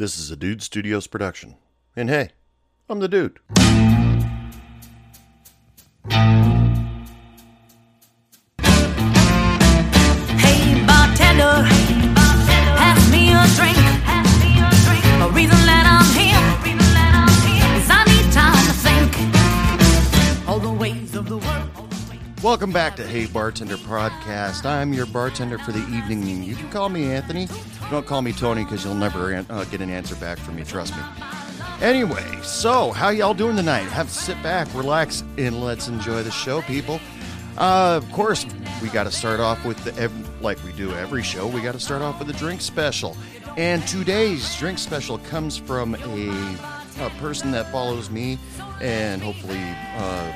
This is a Dude Studios production. And hey, I'm the dude. Welcome back to Hey Bartender Podcast. I'm your bartender for the evening. You can call me Anthony. Don't call me Tony because you'll never uh, get an answer back from me, trust me. Anyway, so how y'all doing tonight? Have sit back, relax, and let's enjoy the show, people. Uh, of course, we got to start off with the ev- like we do every show. We got to start off with a drink special, and today's drink special comes from a, a person that follows me, and hopefully, uh,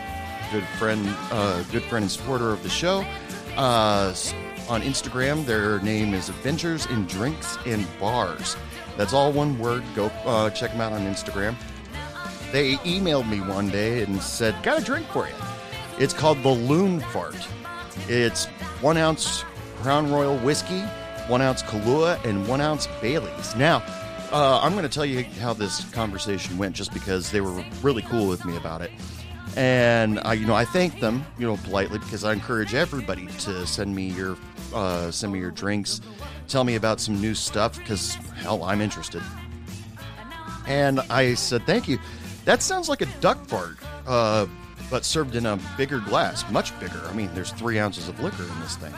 good friend, uh, good friend and supporter of the show. Uh, on Instagram, their name is Adventures in Drinks and Bars. That's all one word. Go uh, check them out on Instagram. They emailed me one day and said, "Got a drink for you." It's called Balloon Fart. It's one ounce Crown Royal whiskey, one ounce Kahlua, and one ounce Bailey's. Now, uh, I'm going to tell you how this conversation went, just because they were really cool with me about it. And I, you know, I thank them, you know, politely because I encourage everybody to send me your, uh, send me your drinks, tell me about some new stuff because hell, I'm interested. And I said, thank you. That sounds like a duck fart, uh, but served in a bigger glass, much bigger. I mean, there's three ounces of liquor in this thing.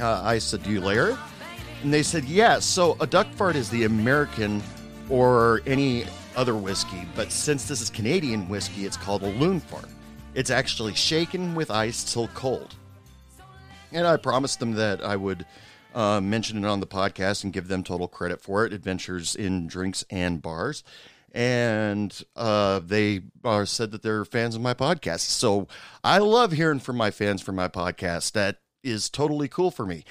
Uh, I said, do you layer it? And they said, yeah. So a duck fart is the American or any other whiskey, but since this is Canadian whiskey, it's called a loon fart. It's actually shaken with ice till cold. And I promised them that I would uh, mention it on the podcast and give them total credit for it. Adventures in Drinks and Bars. And uh, they uh, said that they're fans of my podcast. So I love hearing from my fans for my podcast. That is totally cool for me.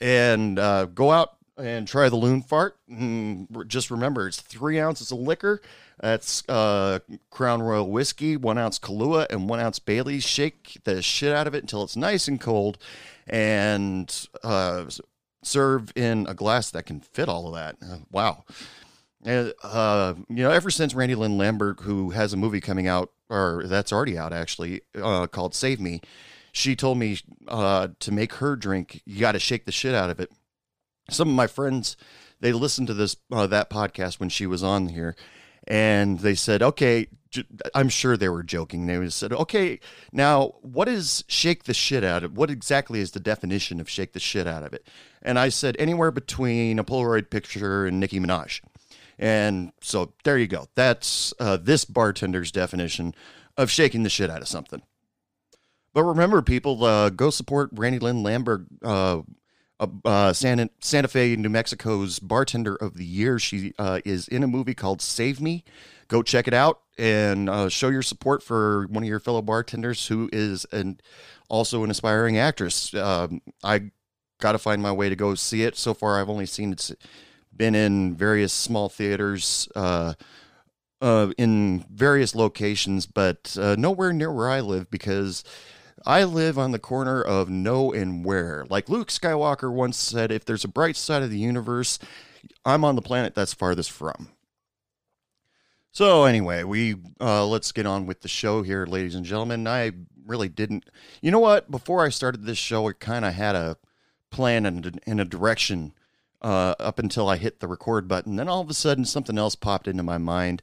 And uh, go out and try the loon fart. Mm, just remember, it's three ounces of liquor. That's uh, Crown Royal whiskey, one ounce Kahlua, and one ounce Bailey's. Shake the shit out of it until it's nice and cold, and uh, serve in a glass that can fit all of that. Uh, wow. Uh, you know, ever since Randy Lynn Lambert, who has a movie coming out, or that's already out actually, uh, called Save Me, she told me uh, to make her drink, you got to shake the shit out of it. Some of my friends, they listened to this uh, that podcast when she was on here, and they said, "Okay." j- I'm sure they were joking. They said, "Okay, now what is shake the shit out of? What exactly is the definition of shake the shit out of it?" And I said, "Anywhere between a Polaroid picture and Nicki Minaj." And so there you go. That's uh, this bartender's definition of shaking the shit out of something. But remember, people, uh, go support Randy Lynn Lambert, uh, uh, Santa, Santa Fe, New Mexico's bartender of the year. She uh, is in a movie called Save Me. Go check it out and uh, show your support for one of your fellow bartenders who is an also an aspiring actress. Um, I got to find my way to go see it. So far, I've only seen it's been in various small theaters. Uh, uh, in various locations, but uh, nowhere near where I live because I live on the corner of no and where. Like Luke Skywalker once said, if there's a bright side of the universe, I'm on the planet that's farthest from. So anyway, we uh, let's get on with the show here, ladies and gentlemen. I really didn't. You know what? Before I started this show, it kind of had a plan and in a direction uh, up until I hit the record button. Then all of a sudden, something else popped into my mind,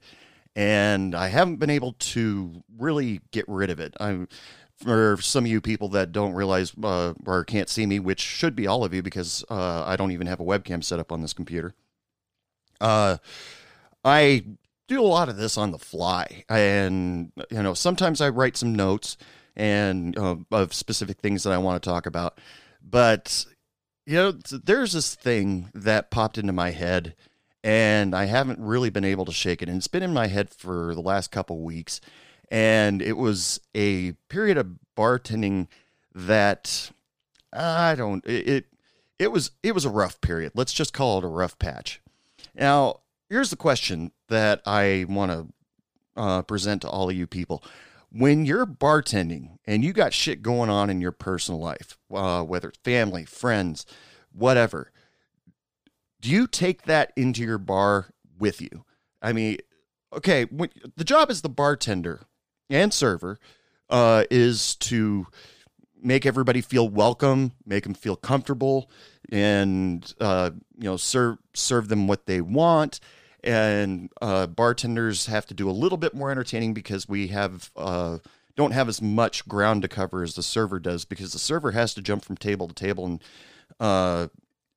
and I haven't been able to really get rid of it. I'm for some of you people that don't realize uh, or can't see me, which should be all of you because uh, I don't even have a webcam set up on this computer. Uh, I do a lot of this on the fly, and you know sometimes I write some notes and of specific things that I want to talk about, but you know there's this thing that popped into my head and I haven't really been able to shake it. And it's been in my head for the last couple weeks. And it was a period of bartending that I don't it, it was it was a rough period. Let's just call it a rough patch. Now, here's the question that I want to uh, present to all of you people. When you're bartending and you got shit going on in your personal life, uh, whether it's family, friends, whatever, do you take that into your bar with you. I mean, okay, when, the job is the bartender and server uh, is to make everybody feel welcome, make them feel comfortable, and uh, you know serve serve them what they want. And uh, bartenders have to do a little bit more entertaining because we have uh, don't have as much ground to cover as the server does because the server has to jump from table to table and uh,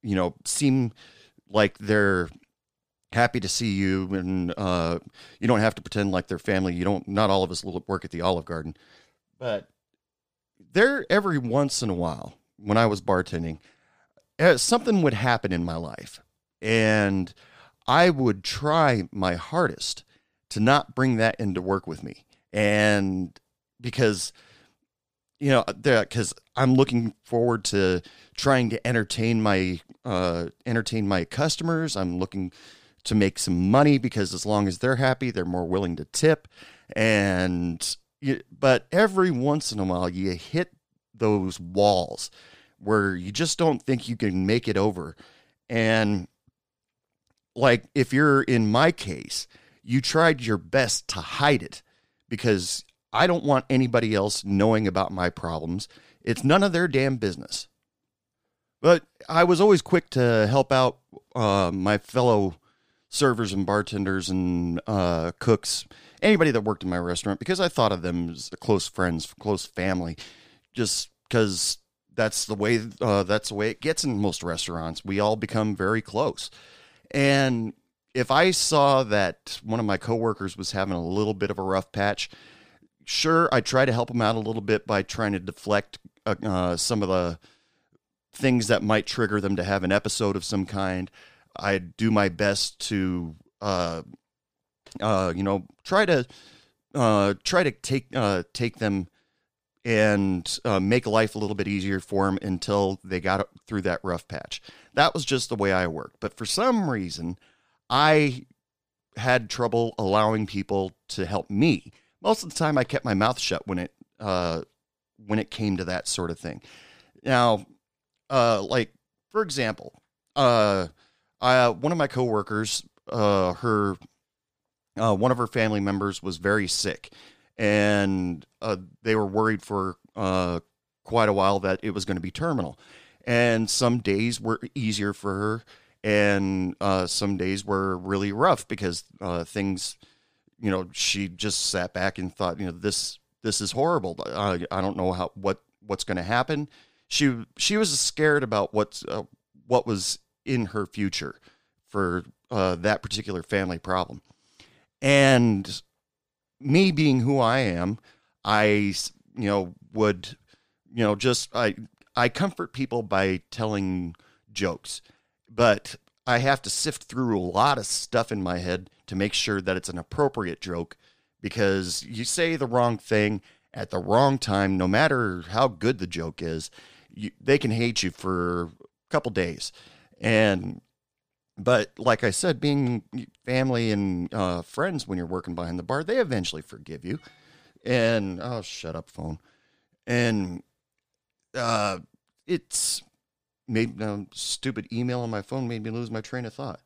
you know seem like they're happy to see you and uh, you don't have to pretend like they're family. You don't not all of us work at the olive garden. But there every once in a while when i was bartending uh, something would happen in my life. And i would try my hardest to not bring that into work with me. And because you know because i'm looking forward to trying to entertain my uh, entertain my customers. I'm looking to make some money because as long as they're happy, they're more willing to tip. And you, but every once in a while, you hit those walls where you just don't think you can make it over. And like if you're in my case, you tried your best to hide it because I don't want anybody else knowing about my problems. It's none of their damn business. But I was always quick to help out uh, my fellow servers and bartenders and uh, cooks, anybody that worked in my restaurant, because I thought of them as close friends, close family, just because that's the way uh, that's the way it gets in most restaurants. We all become very close, and if I saw that one of my coworkers was having a little bit of a rough patch, sure, I try to help him out a little bit by trying to deflect uh, some of the things that might trigger them to have an episode of some kind. I do my best to, uh, uh, you know, try to uh, try to take uh, take them and uh, make life a little bit easier for them until they got through that rough patch. That was just the way I worked. But for some reason, I had trouble allowing people to help me. Most of the time, I kept my mouth shut when it uh, when it came to that sort of thing. Now, uh, like for example, uh, uh, one of my coworkers, uh, her, uh, one of her family members was very sick, and uh, they were worried for uh, quite a while that it was going to be terminal. And some days were easier for her, and uh, some days were really rough because uh, things, you know, she just sat back and thought, you know, this this is horrible. I, I don't know how what what's going to happen. She she was scared about what's uh, what was in her future for uh, that particular family problem. And me being who I am, I you know would you know just I I comfort people by telling jokes, but I have to sift through a lot of stuff in my head to make sure that it's an appropriate joke because you say the wrong thing at the wrong time, no matter how good the joke is, you, they can hate you for a couple days. And but like I said, being family and uh, friends when you're working behind the bar, they eventually forgive you. And oh, shut up, phone. And uh, it's made um, stupid email on my phone made me lose my train of thought.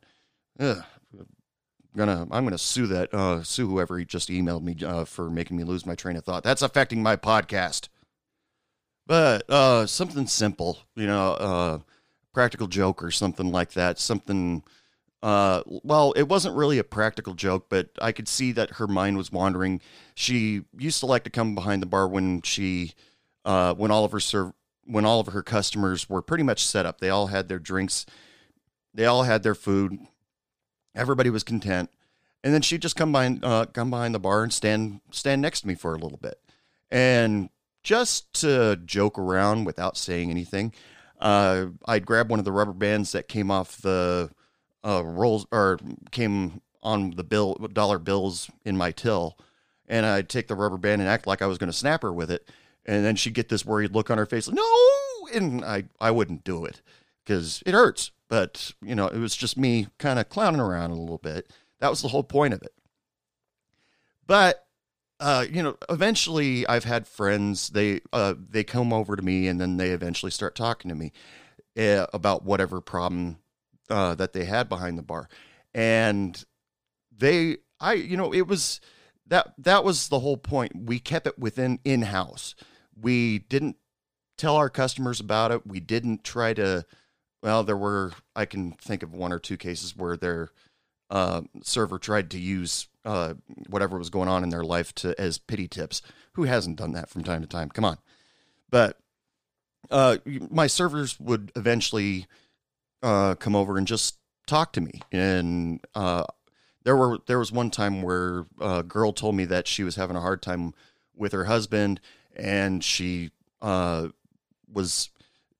Ugh. I'm gonna I'm gonna sue that uh, sue whoever just emailed me uh, for making me lose my train of thought. That's affecting my podcast. But uh, something simple, you know uh, practical joke or something like that. Something, uh, well, it wasn't really a practical joke, but I could see that her mind was wandering. She used to like to come behind the bar when she, uh, when all of her serve, when all of her customers were pretty much set up. They all had their drinks, they all had their food. Everybody was content, and then she'd just come behind, uh, come behind the bar and stand stand next to me for a little bit, and just to joke around without saying anything uh, I'd grab one of the rubber bands that came off the uh, rolls or came on the bill dollar bills in my till, and I'd take the rubber band and act like I was going to snap her with it, and then she'd get this worried look on her face, like, no, and I I wouldn't do it because it hurts, but you know it was just me kind of clowning around a little bit. That was the whole point of it. But uh, you know, eventually I've had friends. They uh, they come over to me, and then they eventually start talking to me uh, about whatever problem uh, that they had behind the bar. And they I you know it was that that was the whole point. We kept it within in house. We didn't tell our customers about it. We didn't try to. Well, there were I can think of one or two cases where their uh, server tried to use uh, whatever was going on in their life to as pity tips. Who hasn't done that from time to time? Come on, but uh, my servers would eventually uh, come over and just talk to me. And uh, there were there was one time where a girl told me that she was having a hard time with her husband, and she uh, was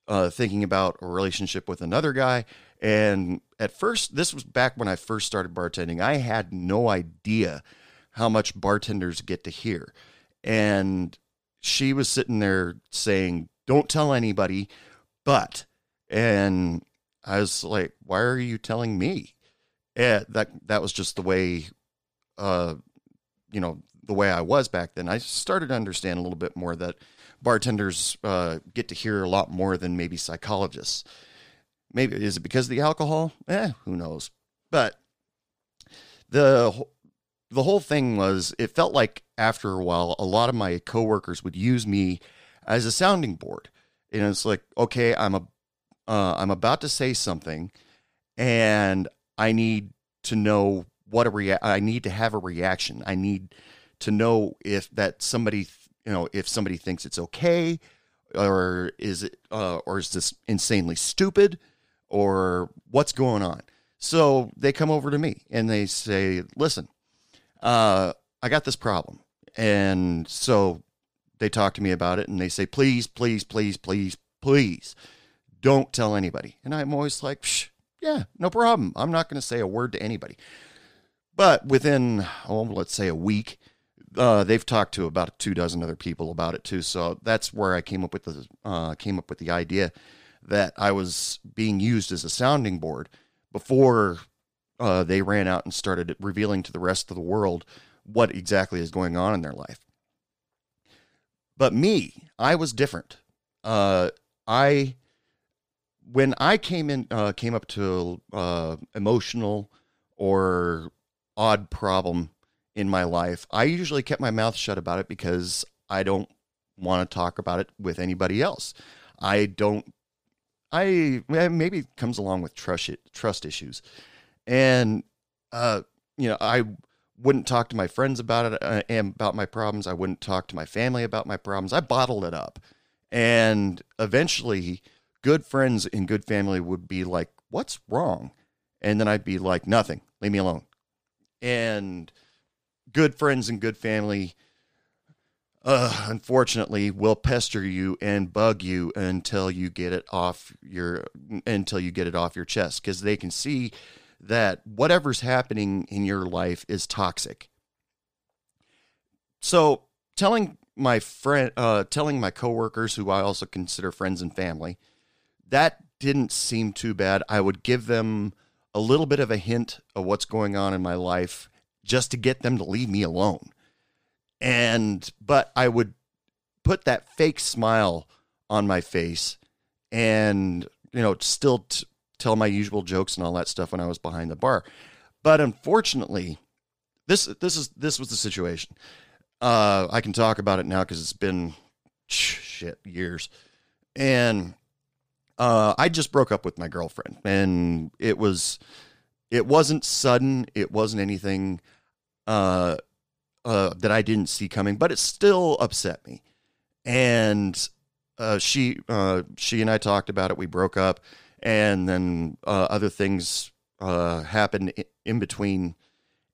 uh, thinking about a relationship with another guy. And at first, this was back when I first started bartending. I had no idea how much bartenders get to hear. And she was sitting there saying, Don't tell anybody, but, and I was like, Why are you telling me? And that, that was just the way, uh, you know, the way I was back then. I started to understand a little bit more that bartenders uh, get to hear a lot more than maybe psychologists. Maybe is it because of the alcohol? Eh, who knows? But the the whole thing was it felt like after a while a lot of my coworkers would use me as a sounding board. And it's like, okay, I'm a uh, I'm about to say something, and I need to know what a rea- I need to have a reaction. I need to know if that somebody you know if somebody thinks it's okay or is it uh, or is this insanely stupid or what's going on. So they come over to me and they say listen uh, i got this problem. And so they talk to me about it and they say please please please please please don't tell anybody. And i'm always like Psh, yeah no problem. I'm not going to say a word to anybody. But within oh let's say a week uh, they've talked to about two dozen other people about it too. So that's where I came up with the uh, came up with the idea that I was being used as a sounding board before uh, they ran out and started revealing to the rest of the world what exactly is going on in their life. But me, I was different. Uh, I when I came in uh, came up to uh, emotional or odd problem in my life, I usually kept my mouth shut about it because I don't want to talk about it with anybody else. I don't. I maybe it comes along with trust trust issues, and uh, you know I wouldn't talk to my friends about it uh, and about my problems. I wouldn't talk to my family about my problems. I bottled it up, and eventually, good friends and good family would be like, "What's wrong?" And then I'd be like, "Nothing. Leave me alone." And good friends and good family uh, unfortunately will pester you and bug you until you get it off your until you get it off your chest because they can see that whatever's happening in your life is toxic so telling my friend uh, telling my coworkers who i also consider friends and family that didn't seem too bad i would give them a little bit of a hint of what's going on in my life just to get them to leave me alone. And, but I would put that fake smile on my face and, you know, still t- tell my usual jokes and all that stuff when I was behind the bar. But unfortunately, this, this is, this was the situation. Uh, I can talk about it now because it's been shit years. And, uh, I just broke up with my girlfriend and it was, it wasn't sudden. It wasn't anything uh, uh, that I didn't see coming, but it still upset me. And uh, she uh, she and I talked about it. We broke up, and then uh, other things uh, happened in between.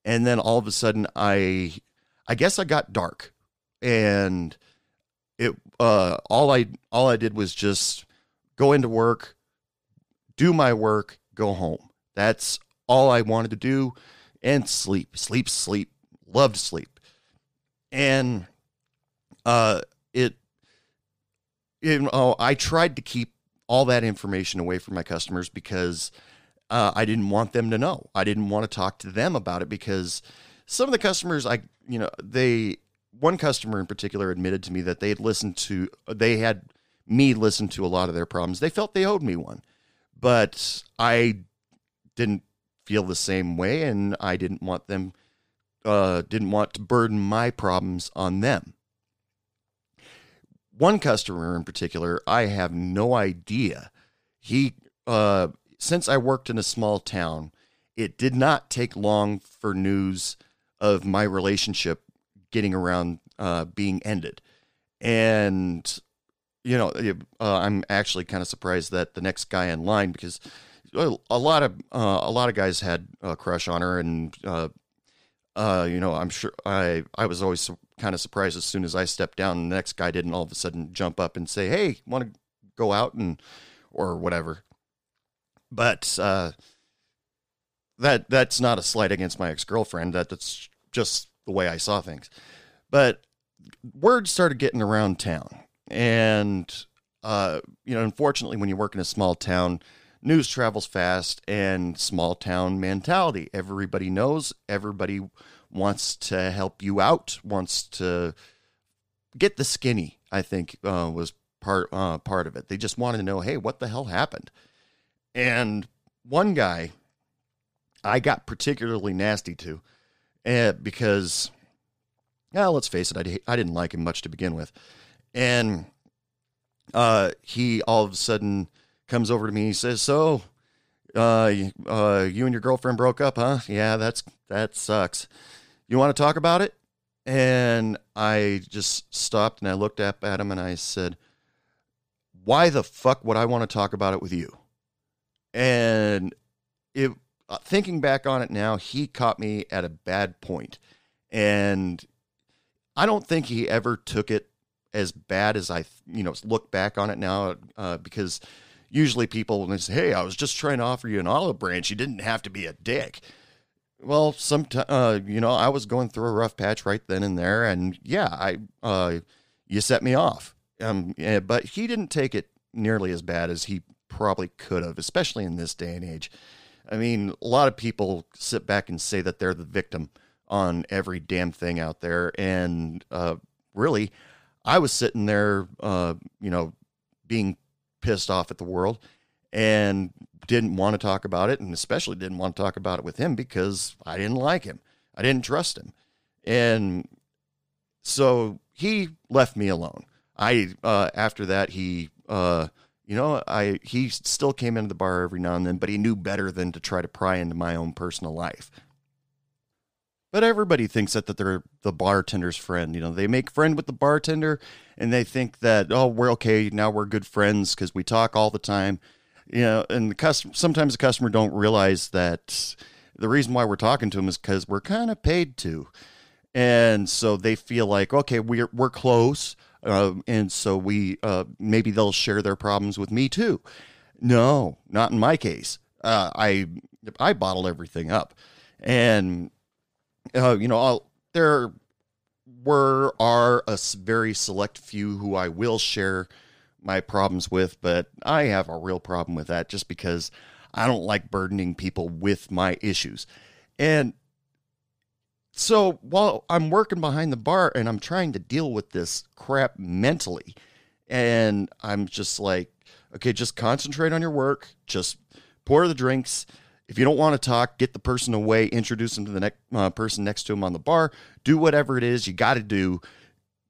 And then all of a sudden, I I guess I got dark, and it uh, all I all I did was just go into work, do my work, go home. That's all I wanted to do and sleep, sleep, sleep. Loved sleep. And uh, it, you know, I tried to keep all that information away from my customers because uh, I didn't want them to know. I didn't want to talk to them about it because some of the customers, I, you know, they, one customer in particular admitted to me that they had listened to, they had me listen to a lot of their problems. They felt they owed me one, but I didn't feel the same way, and I didn't want them, uh, didn't want to burden my problems on them. One customer in particular, I have no idea. He, uh, since I worked in a small town, it did not take long for news of my relationship getting around uh, being ended. And, you know, uh, I'm actually kind of surprised that the next guy in line, because a lot of uh, a lot of guys had a crush on her, and uh, uh, you know, I'm sure I I was always kind of surprised as soon as I stepped down, the next guy didn't all of a sudden jump up and say, "Hey, want to go out and or whatever." But uh, that that's not a slight against my ex girlfriend. That that's just the way I saw things. But word started getting around town, and uh, you know, unfortunately, when you work in a small town, news travels fast, and small town mentality. Everybody knows. Everybody wants to help you out. Wants to get the skinny. I think uh, was part uh, part of it. They just wanted to know, hey, what the hell happened? And one guy I got particularly nasty to uh, because, yeah, let's face it, I, I didn't like him much to begin with. And uh, he all of a sudden comes over to me. He says, "So, uh, uh, you and your girlfriend broke up, huh? Yeah, that's that sucks. You want to talk about it?" And I just stopped and I looked up at him and I said, "Why the fuck would I want to talk about it with you?" And it uh, thinking back on it now, he caught me at a bad. And I don't think he ever took it as bad as I, you know, look back on it now, uh, because usually people, when they say, hey, I was just trying to offer you an olive branch, you didn't have to be a dick. Well, sometimes, uh, you know, I was going through a rough patch right then and there. And yeah, I, uh, you set me off. Um, yeah, but he didn't take it nearly as bad as he probably could have, especially in this day and age. I mean, a lot of people sit back and say that they're the victim on every damn thing out there. And uh, really, I was sitting there, uh, you know, being pissed off at the world and didn't want to talk about it. And especially didn't want to talk about it with him because I didn't like him. I didn't trust him. And so he left me alone. I, uh, after that, he, uh, you know, I he still came into the bar every now and then, but he knew better than to try to pry into my own personal life. But everybody thinks that, that they're the bartender's friend. You know, they make friend with the bartender and they think that, oh, we're okay. Now we're good friends because we talk all the time. You know, and the customer, sometimes the customer don't realize that the reason why we're talking to them is because we're kind of paid to. And so they feel like, okay, we're, we're close. Uh, and so we uh, maybe they'll share their problems with me too. No, not in my case. Uh, I I bottle everything up, and uh, you know I'll, there were are a very select few who I will share my problems with, but I have a real problem with that just because I don't like burdening people with my issues. And so while I'm working behind the bar and I'm trying to deal with this crap mentally, and I'm just like, okay, just concentrate on your work, just pour the drinks. If you don't want to talk, get the person away, introduce them to the next uh, person next to him on the bar, do whatever it is you got to do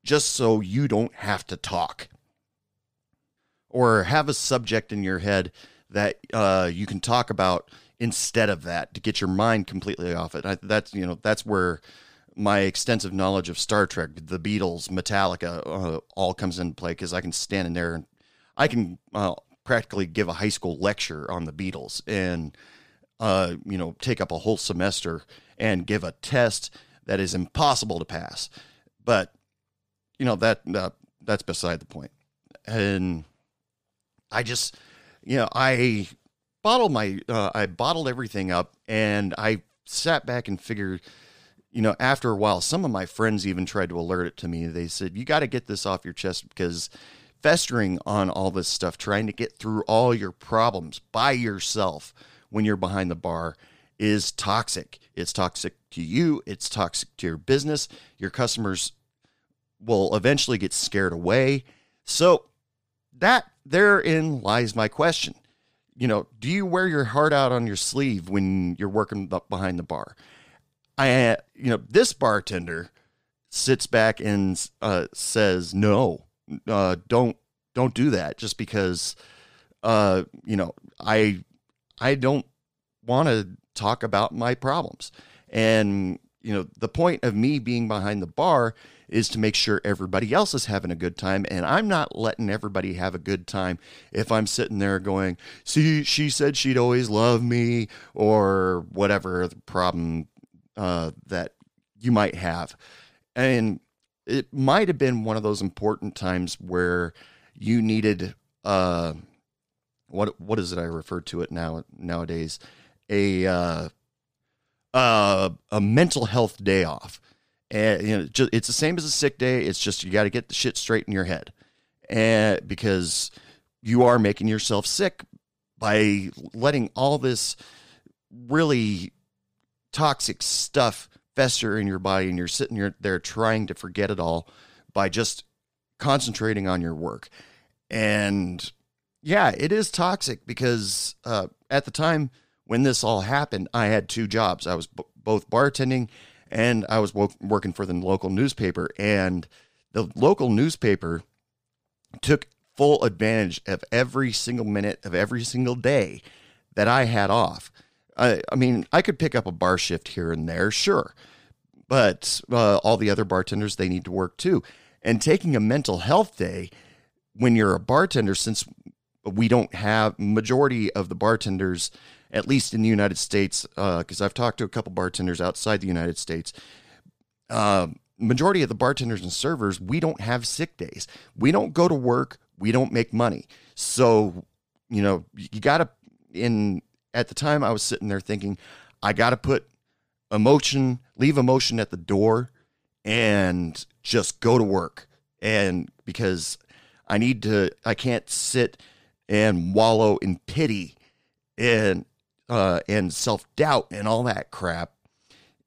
just so you don't have to talk. Or have a subject in your head that uh, you can talk about instead of that to get your mind completely off it. I, that's you know that's where my extensive knowledge of Star Trek, the Beatles, Metallica, uh, all comes into play because I can stand in there and I can uh, practically give a high school lecture on the Beatles and uh, you know take up a whole semester and give a test that is impossible to pass. But you know that that's beside the point. And I just you know I bottled my uh, I bottled everything up and I sat back and figured you know after a while some of my friends even tried to alert it to me they said you got to get this off your chest because festering on all this stuff trying to get through all your problems by yourself when you're behind the bar is toxic it's toxic to you it's toxic to your business your customers will eventually get scared away so that therein lies my question you know, do you wear your heart out on your sleeve when you're working behind the bar? I, you know, this bartender sits back and uh, says, "No, uh, don't don't do that." Just because, uh, you know, I I don't want to talk about my problems, and you know, the point of me being behind the bar is to make sure everybody else is having a good time. And I'm not letting everybody have a good time if I'm sitting there going, see, she said she'd always love me, or whatever the problem uh, that you might have. And it might have been one of those important times where you needed uh, what what is it I refer to it now nowadays? A uh, uh, a mental health day off. And you know just, it's the same as a sick day. It's just you got to get the shit straight in your head. And because you are making yourself sick by letting all this really toxic stuff fester in your body and you're sitting there trying to forget it all by just concentrating on your work. And yeah it is toxic because uh, at the time when this all happened i had two jobs i was b- both bartending and I was working for the local newspaper, and the local newspaper took full advantage of every single minute of every single day that I had off. I, I mean, I could pick up a bar shift here and there, sure, but uh, all the other bartenders they need to work too. And taking a mental health day when you're a bartender, since we don't have majority of the bartenders at least in the United States, because uh, I've talked to a couple bartenders outside the United States. Uh, majority of the bartenders and servers, we don't have sick days. We don't go to work. We don't make money. So, you know, you got to, in, at the time I was sitting there thinking, I got to put emotion, leave emotion at the door and just go to work. And because I need to, I can't sit and wallow in pity and uh, and self doubt and all that crap,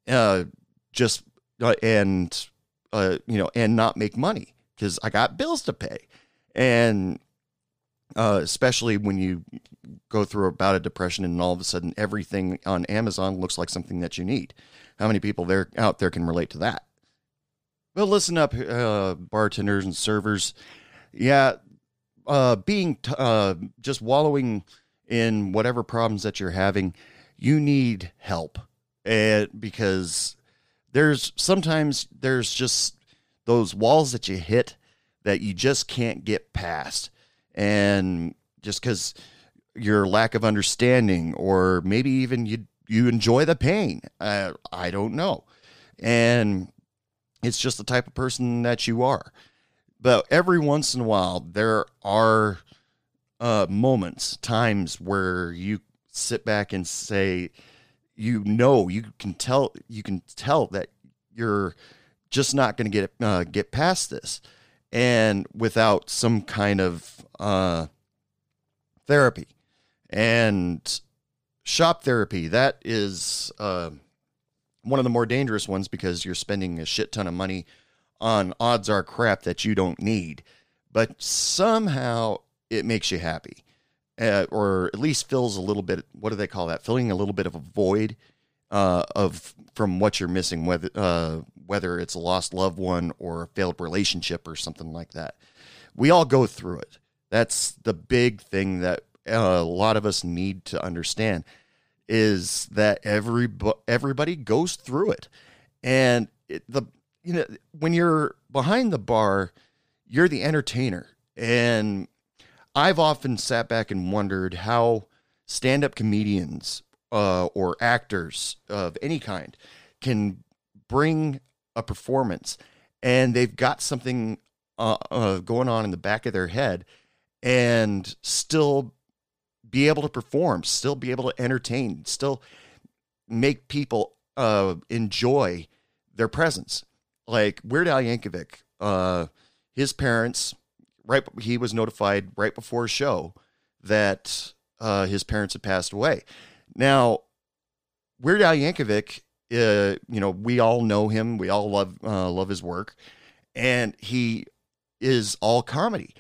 uh, just uh, and uh, you know, and not make money because I got bills to pay, and uh, especially when you go through about a depression and all of a sudden everything on Amazon looks like something that you need. How many people there out there can relate to that? Well, listen up, uh, bartenders and servers. Yeah, uh, being t- uh, just wallowing in whatever problems that you're having, you need help. And because there's sometimes there's just those walls that you hit that you just can't get past. And just because your lack of understanding, or maybe even you you enjoy the pain. Uh, I don't know. And it's just the type of person that you are. But every once in a while, there are uh, moments, times where you sit back and say, you know, you can tell, you can tell that you're just not going to get uh, get past this, and without some kind of uh, therapy. And shop therapy, that is uh, one of the more dangerous ones because you're spending a shit ton of money on odds are crap that you don't need. But somehow it makes you happy, uh, or at least fills a little bit. What do they call that? Filling a little bit of a void uh, of from what you're missing, whether uh, whether it's a lost loved one or a failed relationship or something like that. We all go through it. That's the big thing that uh, a lot of us need to understand is that every everybody goes through it, and it, the you know when you're behind the bar, you're the entertainer, and I've often sat back and wondered how stand up comedians uh, or actors of any kind can bring a performance and they've got something uh, uh, going on in the back of their head and still be able to perform, still be able to entertain, still make people uh, enjoy their presence. Like Weird Al Yankovic, uh, his parents right he was notified right before a show that uh, his parents had passed away. Now, Weird Al Yankovic, uh, you know, we all know him. We all love uh, love his work, and he is all comedy.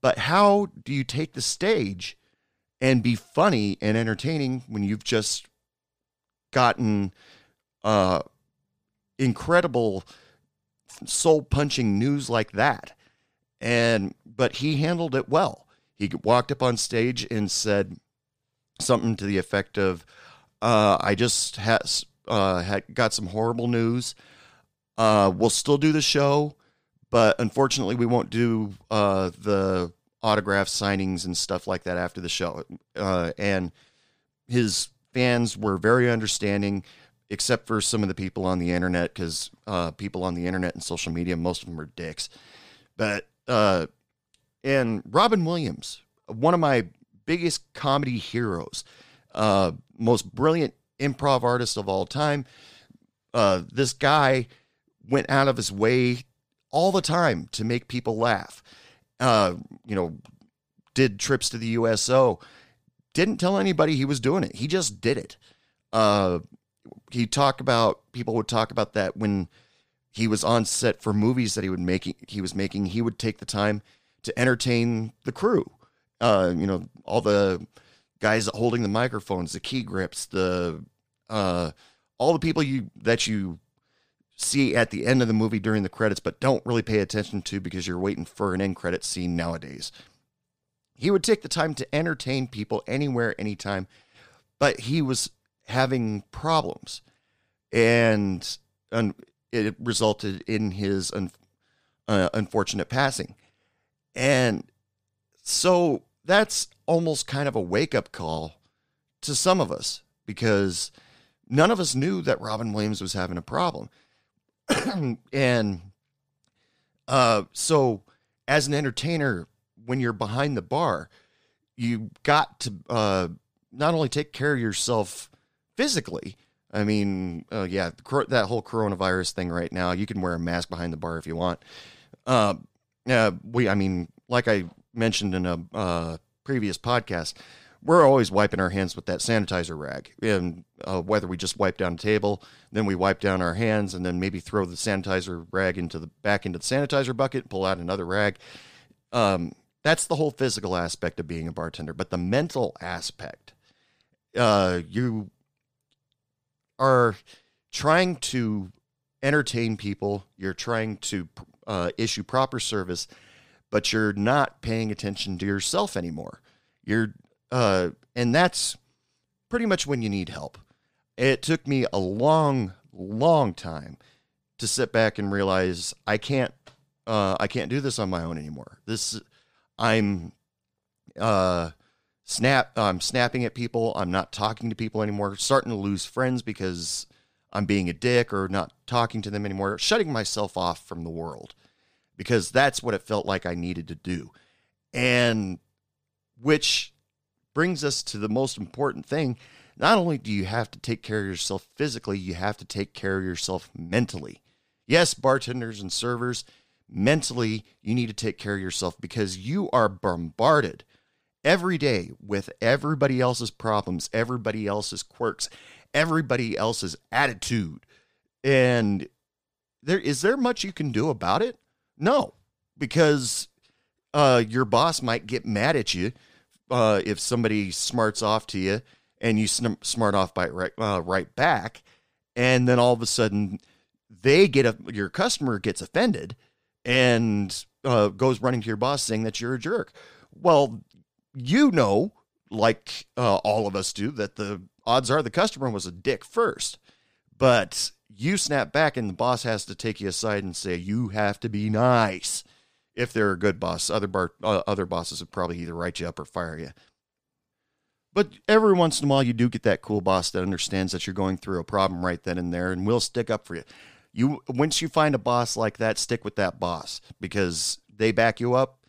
But how do you take the stage and be funny and entertaining when you've just gotten uh, incredible soul punching news like that. And but he handled it well. He walked up on stage and said something to the effect of, uh, "I just uh, had got some horrible news. Uh, we'll still do the show, but unfortunately, we won't do uh, the autograph signings and stuff like that after the show." Uh, and his fans were very understanding, except for some of the people on the internet, because uh, people on the internet and social media, most of them are dicks. But uh, and Robin Williams, one of my biggest comedy heroes, uh, most brilliant improv artist of all time. Uh, this guy went out of his way all the time to make people laugh. Uh, you know, did trips to the USO, didn't tell anybody he was doing it. He just did it. Uh, he talked about people would talk about that when he was on set for movies that he would making he was making. He would take the time to entertain the crew. Uh, you know, all the guys holding the microphones, the key grips, the uh, all the people you that you see at the end of the movie during the credits, but don't really pay attention to because you're waiting for an end credit scene nowadays. He would take the time to entertain people anywhere, anytime, but he was having problems, and, and it resulted in his un, uh, unfortunate passing. And so that's almost kind of a wake up call to some of us because none of us knew that Robin Williams was having a problem. and uh, so, as an entertainer, when you're behind the bar, you got to uh, not only take care of yourself physically. I mean, uh, yeah, that whole coronavirus thing right now, you can wear a mask behind the bar if you want. Uh, uh, we, I mean, like I mentioned in a uh, previous podcast, we're always wiping our hands with that sanitizer rag. And uh, whether we just wipe down a table, then we wipe down our hands, and then maybe throw the sanitizer rag into the back into the sanitizer bucket, pull out another rag. Um, that's the whole physical aspect of being a bartender, but the mental aspect, uh, you are trying to entertain people. You're trying to uh, issue proper service but you're not paying attention to yourself anymore. You're, uh, and that's pretty much when you need help. It took me a long, long time to sit back and realize I can't, uh, I can't do this on my own anymore. This, I'm, uh, snap, I'm snapping at people. I'm not talking to people anymore. Starting to lose friends because I'm being a dick or not talking to them anymore. Shutting myself off from the world because that's what it felt like I needed to do. And which brings us to the most important thing. Not only do you have to take care of yourself physically, you have to take care of yourself mentally. Yes, bartenders and servers, mentally, you need to take care of yourself because you are bombarded every day with everybody else's problems, everybody else's quirks, everybody else's attitude. And there is there much you can do about it? No, because uh, your boss might get mad at you uh, if somebody smarts off to you and you smart off by right, uh, right back, and then all of a sudden they get a your customer gets offended and uh, goes running to your boss saying that you're a jerk. Well, you know, like uh, all of us do, that the odds are the customer was a dick first, but you snap back and the boss has to take you aside and say you have to be nice. If they're a good boss other bar, uh, other bosses would probably either write you up or fire you. But every once in a while you do get that cool boss that understands that you're going through a problem right then and there and will stick up for you. You once you find a boss like that stick with that boss because they back you up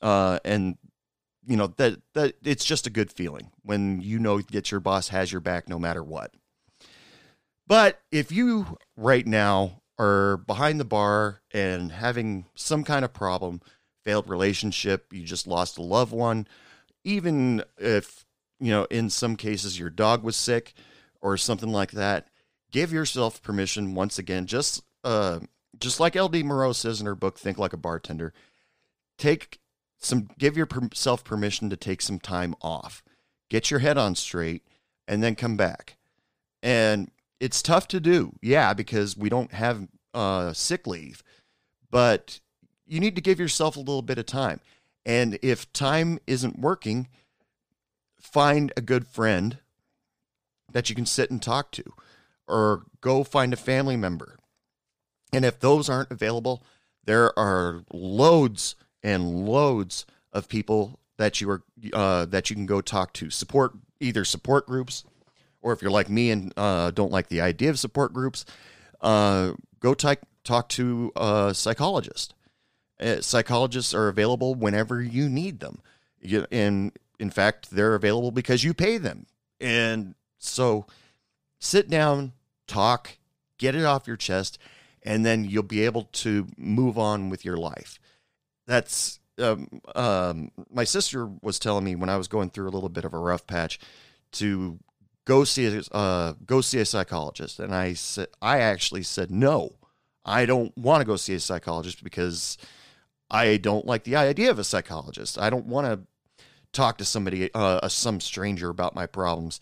uh, and you know that that it's just a good feeling when you know that your boss has your back no matter what. But if you right now are behind the bar and having some kind of problem, failed relationship, you just lost a loved one, even if, you know, in some cases your dog was sick or something like that, give yourself permission once again, just uh just like LD Moreau says in her book Think Like a Bartender, take some give yourself permission to take some time off. get your head on straight, and then come back. And it's tough to do, yeah, because we don't have uh, sick leave, but you need to give yourself a little bit of time. And if time isn't working, find a good friend that you can sit and talk to, or go find a family member. And if those aren't available, there are loads and loads of people that you are uh, that you can go talk to. Support either support groups, or if you're like me and uh, don't like the idea of support groups, uh, go talk talk to a psychologist. Uh, psychologists are available whenever you need them. You, and in fact, they're available because you pay them. And so sit down, talk, get it off your chest, and then you'll be able to move on with your life. That's um, um, my sister was telling me when I was going through a little bit of a rough patch to go see a uh, go see a psychologist, and I said I actually said no, I don't want to go see a psychologist because I don't like the idea of a psychologist. I don't want to talk to somebody, uh, some stranger about my problems,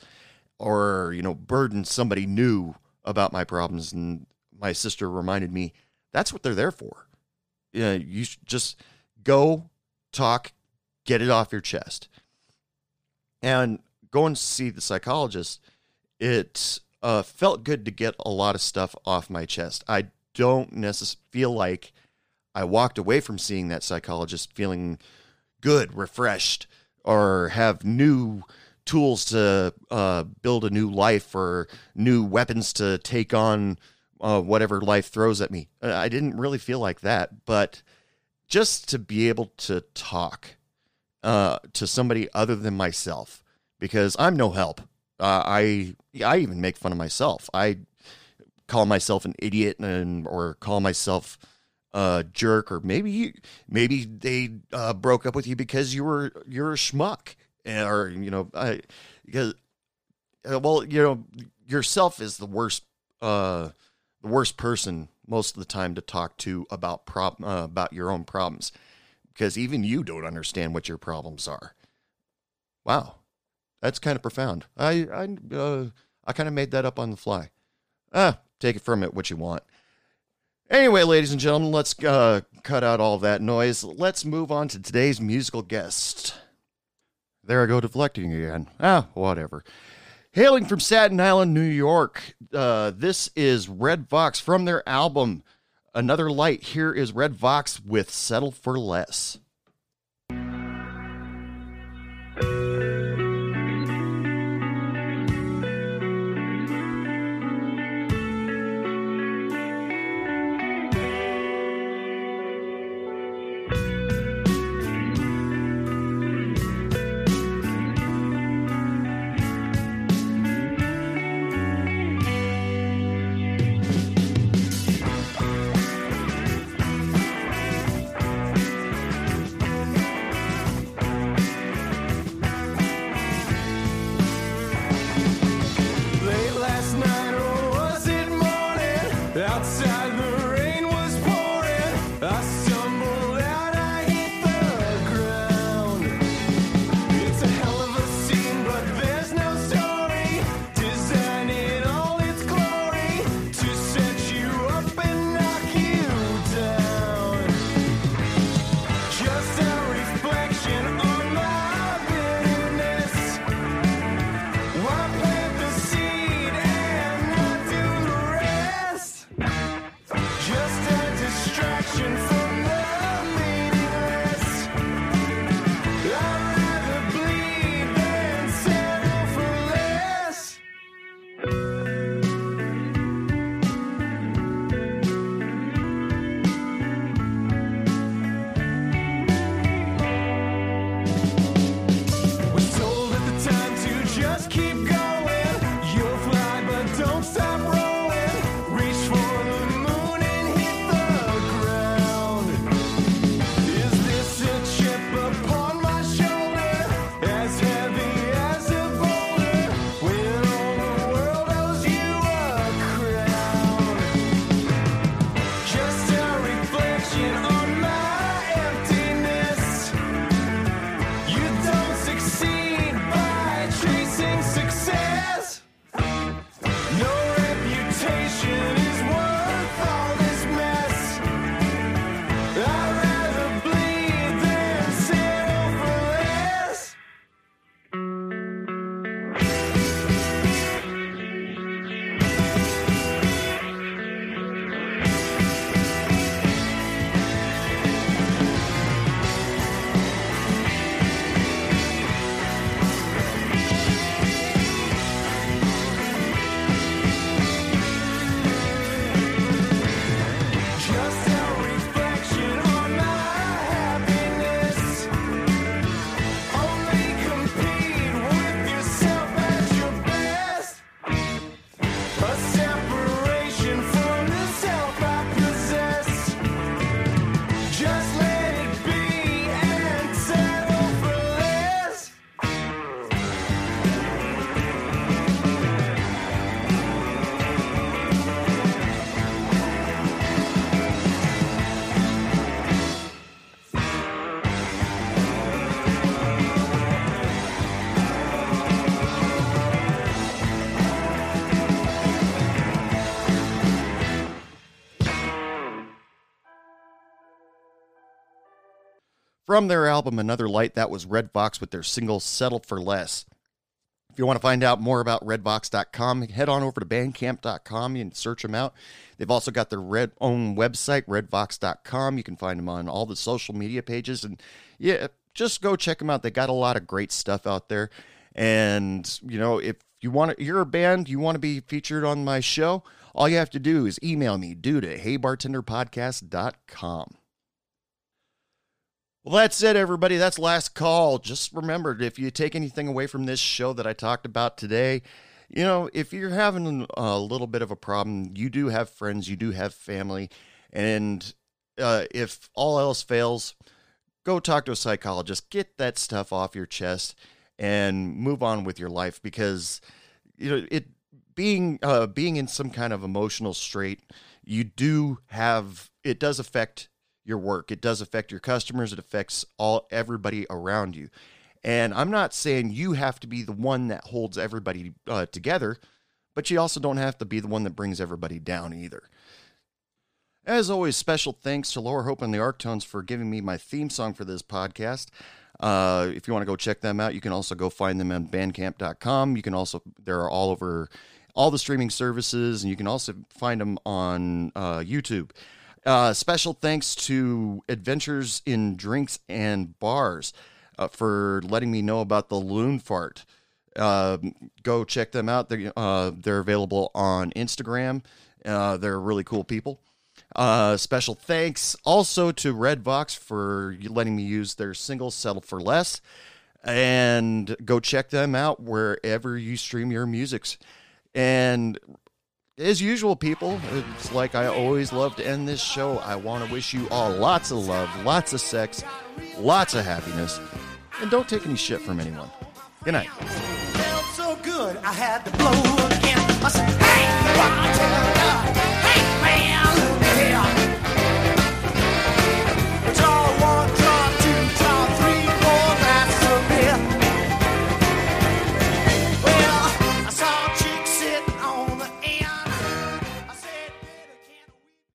or you know, burden somebody new about my problems. And my sister reminded me that's what they're there for. Yeah, you just go talk, get it off your chest, and go and see the psychologist. It uh, felt good to get a lot of stuff off my chest. I don't necessarily feel like I walked away from seeing that psychologist feeling good, refreshed, or have new tools to uh, build a new life or new weapons to take on uh, whatever life throws at me. Uh, I didn't really feel like that, but just to be able to talk uh, to somebody other than myself, because I'm no help. Uh, I I even make fun of myself. I call myself an idiot and or call myself a jerk, or maybe maybe they uh, broke up with you because you were you're a schmuck, or you know, I, because uh, well, you know, yourself is the worst uh, the worst person most of the time to talk to about prob- uh, about your own problems because even you don't understand what your problems are. Wow, that's kind of profound. I I uh, I kind of made that up on the fly. Ah, take it from it what you want. Anyway, ladies and gentlemen, let's uh, cut out all that noise. Let's move on to today's musical guest. There I go deflecting again. Ah, whatever. Hailing from Staten Island, New York, uh, this is Red Vox from their album Another Light. Here is Red Vox with Settle for Less. Why From their album Another Light, that was Red Vox with their single Settle for Less. If you want to find out more about redvox.com, head on over to bandcamp.com and search them out. They've also got their red own website, redvox.com. You can find them on all the social media pages. And yeah, just go check them out. They got a lot of great stuff out there. And, you know, if you want to, you're a band, you want to be featured on my show, all you have to do is email me, dude at heybartenderpodcast.com. Well, that's it, everybody. That's last call. Just remember, if you take anything away from this show that I talked about today, you know, if you're having a little bit of a problem, you do have friends, you do have family, and uh, if all else fails, go talk to a psychologist. Get that stuff off your chest and move on with your life because you know it being uh, being in some kind of emotional strait. You do have it does affect your work. It does affect your customers. It affects all everybody around you. And I'm not saying you have to be the one that holds everybody uh, together, but you also don't have to be the one that brings everybody down either. As always, special thanks to Lower Hope and the Arctones for giving me my theme song for this podcast. Uh, if you want to go check them out, you can also go find them on bandcamp.com. You can also, they're all over all the streaming services, and you can also find them on uh, YouTube. Uh, special thanks to Adventures in Drinks and Bars uh, for letting me know about the Loon Fart. Uh, go check them out. They're, uh, they're available on Instagram. Uh, they're really cool people. Uh, special thanks also to Red Vox for letting me use their single Settle for Less. And go check them out wherever you stream your musics. And as usual, people, it's like I always love to end this show. I want to wish you all lots of love, lots of sex, lots of happiness, and don't take any shit from anyone. Good night. so good, I had to blow again. I said, hey, hey, man.